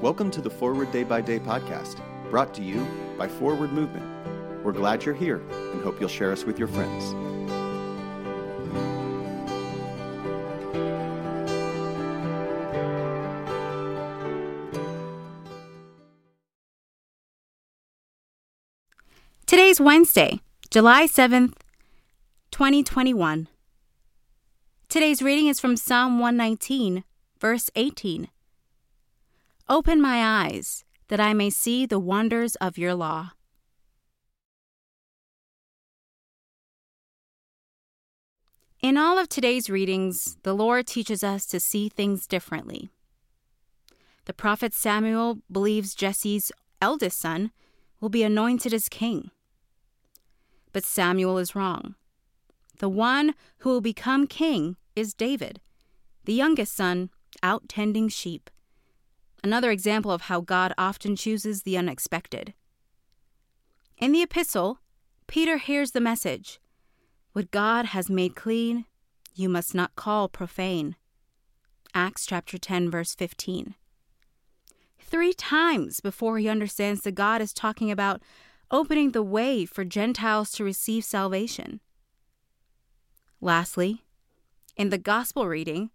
Welcome to the Forward Day by Day podcast, brought to you by Forward Movement. We're glad you're here and hope you'll share us with your friends. Today's Wednesday, July 7th, 2021. Today's reading is from Psalm 119, verse 18. Open my eyes, that I may see the wonders of your law. In all of today's readings, the Lord teaches us to see things differently. The prophet Samuel believes Jesse's eldest son will be anointed as king. But Samuel is wrong. The one who will become king is David, the youngest son, out tending sheep. Another example of how God often chooses the unexpected. In the epistle, Peter hears the message What God has made clean, you must not call profane. Acts chapter 10, verse 15. Three times before he understands that God is talking about opening the way for Gentiles to receive salvation. Lastly, in the Gospel reading,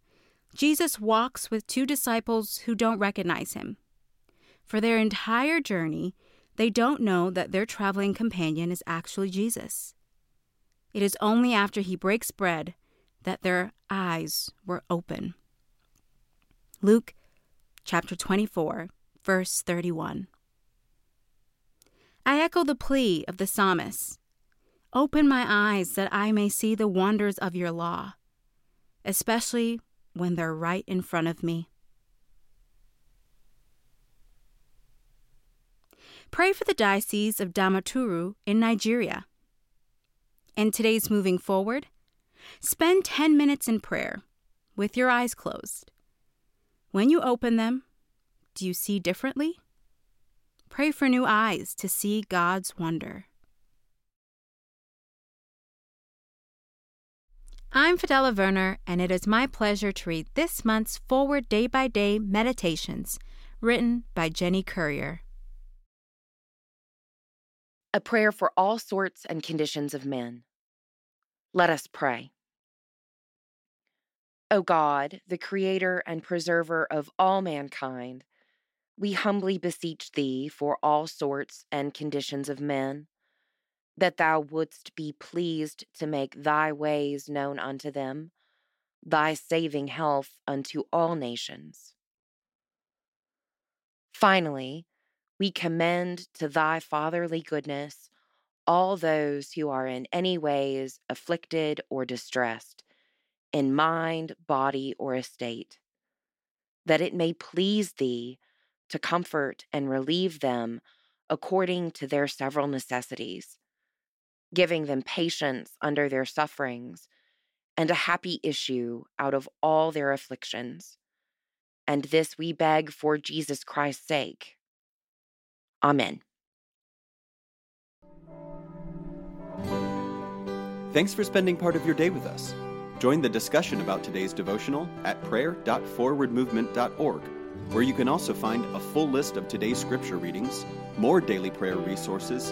Jesus walks with two disciples who don't recognize him. For their entire journey, they don't know that their traveling companion is actually Jesus. It is only after he breaks bread that their eyes were open. Luke chapter 24, verse 31. I echo the plea of the psalmist Open my eyes that I may see the wonders of your law, especially when they're right in front of me. Pray for the Diocese of Damaturu in Nigeria. And today's moving forward, spend 10 minutes in prayer with your eyes closed. When you open them, do you see differently? Pray for new eyes to see God's wonder. I'm Fidela Werner, and it is my pleasure to read this month's Forward Day by Day Meditations, written by Jenny Currier. A prayer for all sorts and conditions of men. Let us pray. O God, the creator and preserver of all mankind, we humbly beseech thee for all sorts and conditions of men, that thou wouldst be pleased to make thy ways known unto them, thy saving health unto all nations. Finally, we commend to thy fatherly goodness all those who are in any ways afflicted or distressed, in mind, body, or estate, that it may please thee to comfort and relieve them according to their several necessities, giving them patience under their sufferings and a happy issue out of all their afflictions. And this we beg for Jesus Christ's sake. Amen. Thanks for spending part of your day with us. Join the discussion about today's devotional at prayer.forwardmovement.org where you can also find a full list of today's scripture readings, more daily prayer resources,